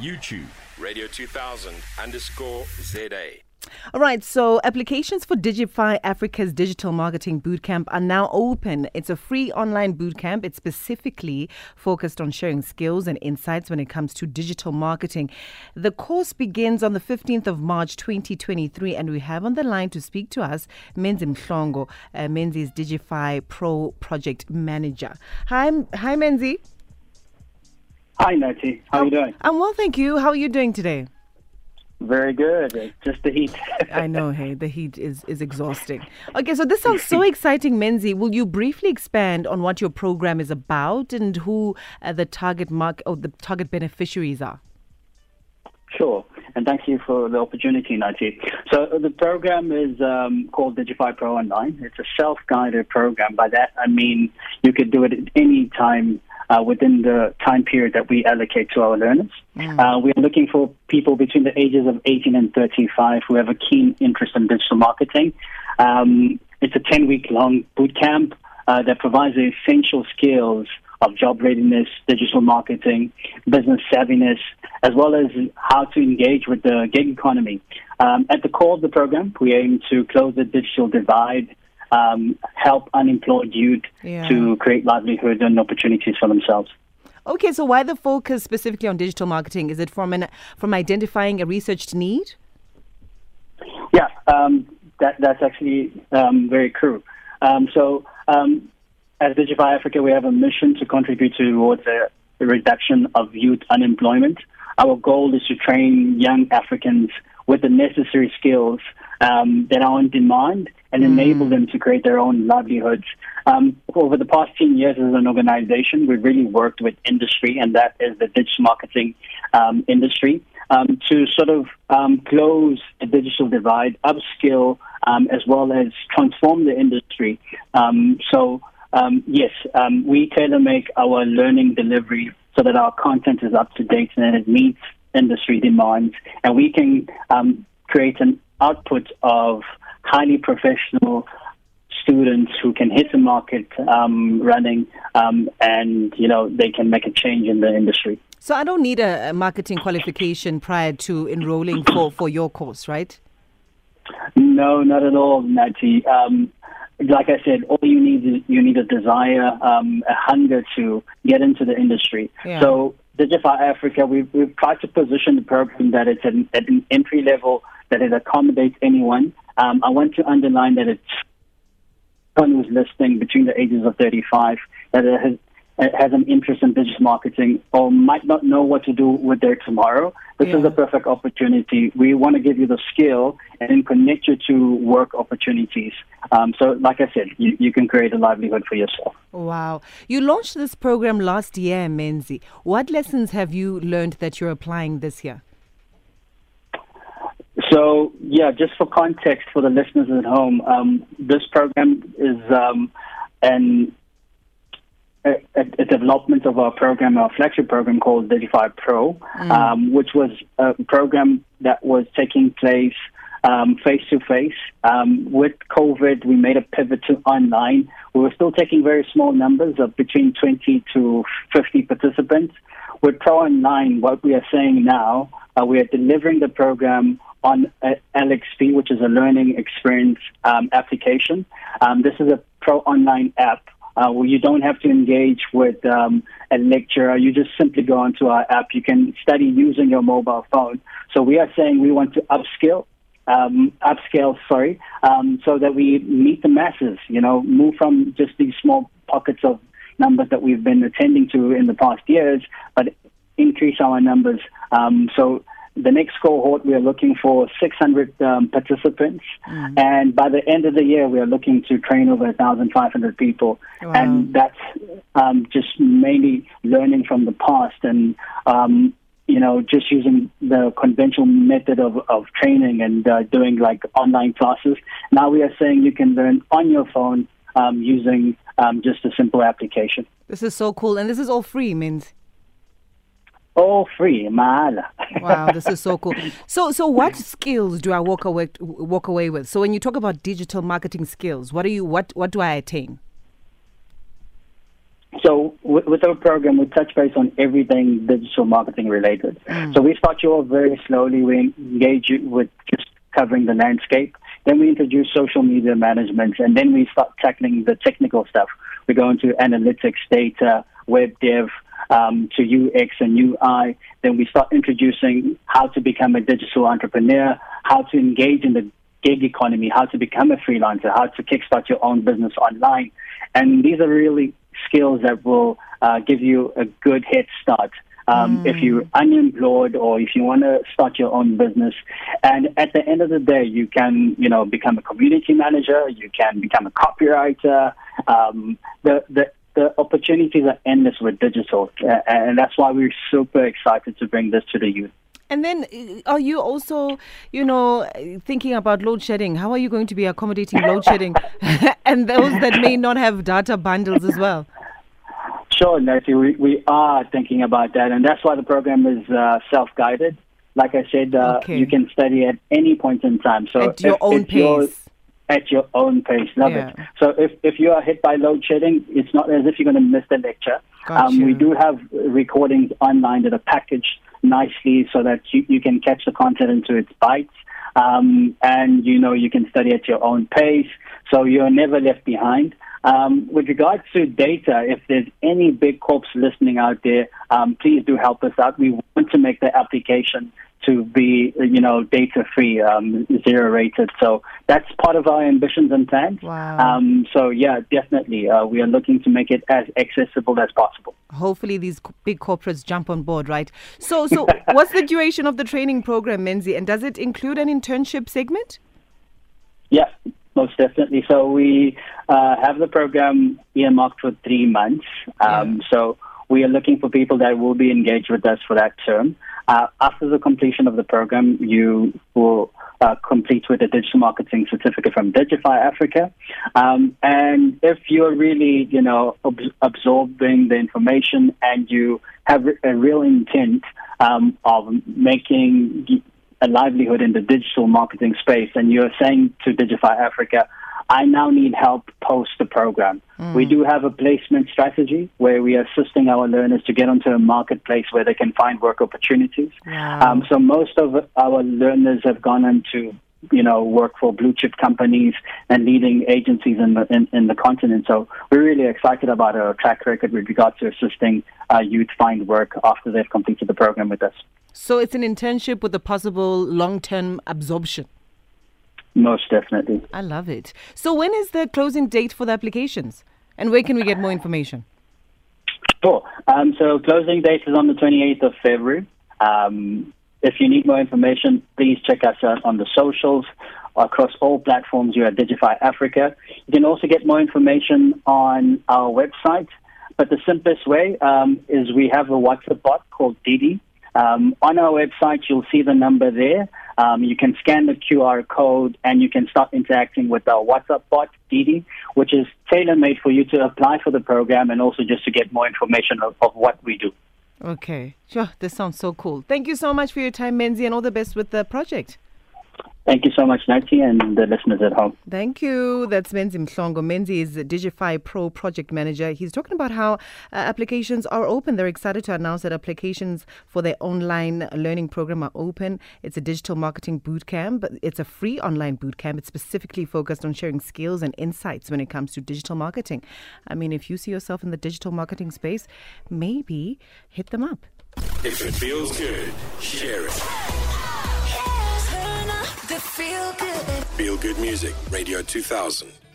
YouTube, Radio 2000 underscore ZA. All right, so applications for Digify Africa's digital marketing bootcamp are now open. It's a free online bootcamp. It's specifically focused on sharing skills and insights when it comes to digital marketing. The course begins on the 15th of March 2023, and we have on the line to speak to us Menzi Mhlongo. Uh, Menzi is Digify Pro Project Manager. Hi, hi Menzi. Hi, Nati. How are you doing? I'm well, thank you. How are you doing today? Very good. It's just the heat. I know, hey, the heat is, is exhausting. Okay, so this sounds so exciting, Menzi. Will you briefly expand on what your program is about and who uh, the target mark or the target beneficiaries are? Sure. And thank you for the opportunity, Nati. So uh, the program is um, called Digify Pro Online. It's a self-guided program. By that, I mean you could do it at any time uh, within the time period that we allocate to our learners. Mm. Uh, we are looking for people between the ages of 18 and 35 who have a keen interest in digital marketing. Um, it's a 10 week long boot camp uh, that provides the essential skills of job readiness, digital marketing, business savviness, as well as how to engage with the gig economy. Um, at the core of the program, we aim to close the digital divide um, help unemployed youth yeah. to create livelihood and opportunities for themselves. Okay, so why the focus specifically on digital marketing? Is it from an from identifying a researched need? Yeah, um, that that's actually um, very true. Um, so, um, at Digify Africa, we have a mission to contribute towards a reduction of youth unemployment. Our goal is to train young Africans with the necessary skills um, that are in demand and mm. enable them to create their own livelihoods. Um, over the past 10 years as an organization, we've really worked with industry, and that is the digital marketing um, industry, um, to sort of um, close the digital divide, upskill, um, as well as transform the industry. so, yes, we tailor make our learning delivery so that our content is up to date and it meets industry demands, and we can create an output of highly professional students who can hit the market um, running um, and you know they can make a change in the industry so i don't need a, a marketing qualification prior to enrolling for, for your course right no not at all Nati. Um, like I said, all you need is you need a desire, um, a hunger to get into the industry. Yeah. So Digify Africa, we've, we've tried to position the program that it's an, at an entry level that it accommodates anyone. Um, I want to underline that it's someone who's listening between the ages of 35 that it has, has an interest in digital marketing or might not know what to do with their tomorrow. This yeah. is a perfect opportunity. We want to give you the skill and connect you to work opportunities. Um, so, like I said, you, you can create a livelihood for yourself. Wow. You launched this program last year, Menzi. What lessons have you learned that you're applying this year? So, yeah, just for context for the listeners at home, um, this program is um, an, a, a, development of our program, our flagship program called Digify Pro, mm. um, which was a program that was taking place face to face. With COVID, we made a pivot to online. We were still taking very small numbers of between 20 to 50 participants. With Pro Online, what we are saying now, uh, we are delivering the program on uh, LXP, which is a learning experience um, application. Um, this is a pro online app uh, where you don't have to engage with um, a lecturer. You just simply go onto our app. You can study using your mobile phone. So we are saying we want to upskill. Um, upscale, sorry, um, so that we meet the masses. You know, move from just these small pockets of numbers that we've been attending to in the past years, but increase our numbers. Um, so the next cohort, we are looking for 600 um, participants. Mm. And by the end of the year, we are looking to train over 1,500 people. Wow. And that's um, just mainly learning from the past and, um, you know, just using the conventional method of, of training and uh, doing like online classes. Now we are saying you can learn on your phone um, using um, just a simple application. This is so cool. And this is all free, Menzi all free, mal. wow, this is so cool. So, so what skills do I walk away walk away with? So, when you talk about digital marketing skills, what do you what what do I attain? So with, with our program, we touch base on everything digital marketing related. Mm. So we start you off very slowly. We engage you with just covering the landscape. Then we introduce social media management, and then we start tackling the technical stuff. We go into analytics, data, web dev, um, to UX and UI. Then we start introducing how to become a digital entrepreneur, how to engage in the gig economy, how to become a freelancer, how to kickstart your own business online. And these are really skills that will uh, give you a good head start. Um, Mm. If you're unemployed or if you want to start your own business, and at the end of the day, you can, you know, become a community manager, you can become a copywriter. Um, the the the opportunities are endless with digital, uh, and that's why we're super excited to bring this to the youth. And then, uh, are you also, you know, thinking about load shedding? How are you going to be accommodating load shedding and those that may not have data bundles as well? Sure, Nancy, we, we are thinking about that, and that's why the program is uh, self-guided. Like I said, uh, Okay. you can study at any point in time. So At your if- own if pace. At your own pace, love Yeah. it. So if, if you are hit by load shedding, it's not as if you're going to miss the lecture. Gotcha. Um, we do have recordings online that are packaged nicely so that you, you can catch the content into its bites. Um, and you know you can study at your own pace, so you're never left behind. Um, with regards to data, if there's any big corps listening out there, um, please do help us out. We want to make the application to be, you know, data free, um, zero rated. So that's part of our ambitions and plans. Wow. Um, so yeah, definitely, uh, we are looking to make it as accessible as possible. Hopefully, these big corporates jump on board, right? So, so what's the duration of the training program, Menzi, and does it include an internship segment? Yeah, most definitely. So we uh, have the program earmarked for three months. Um, So we are looking for people that will be engaged with us for that term. Uh, after the completion of the program, you will uh, complete with a digital marketing certificate from Digify Africa. Um, and if you're really, you know, ab- absorbing the information and you have a real intent um, of making a livelihood in the digital marketing space, and you're saying to Digify Africa, I now need help post the program. We do have a placement strategy where we are assisting our learners to get onto a marketplace where they can find work opportunities. Wow. Um, so most of our learners have gone into you know work for blue chip companies and leading agencies in the in, in the continent. So we're really excited about our track record with regard to assisting uh, youth find work after they've completed the program with us. So it's an internship with a possible long-term absorption. Most definitely. I love it. So when is the closing date for the applications, and where can we get more information? Sure. Um, so closing date is on the 28th of February. Um, if you need more information, please check us out on the socials across all platforms. You are Digify Africa. You can also get more information on our website. But the simplest way um, is we have a WhatsApp bot called Didi. Um, on our website, you'll see the number there. Um, you can scan the QR code and you can start interacting with our WhatsApp bot, Didi, which is tailor made for you to apply for the program and also just to get more information of, of what we do. Okay, sure. This sounds so cool. Thank you so much for your time, Menzi, and all the best with the project. Thank you so much, Nancy, and the listeners at home. Thank you. That's Menzi Mhlongo. Menzi is the Digify Pro project manager. He's talking about how uh, applications are open. They're excited to announce that applications for their online learning program are open. It's a digital marketing boot camp. It's a free online boot camp. It's specifically focused on sharing skills and insights when it comes to digital marketing. I mean, if you see yourself in the digital marketing space, maybe hit them up. If it feels good, share it. Feel good. Feel Good Music, Radio 2000.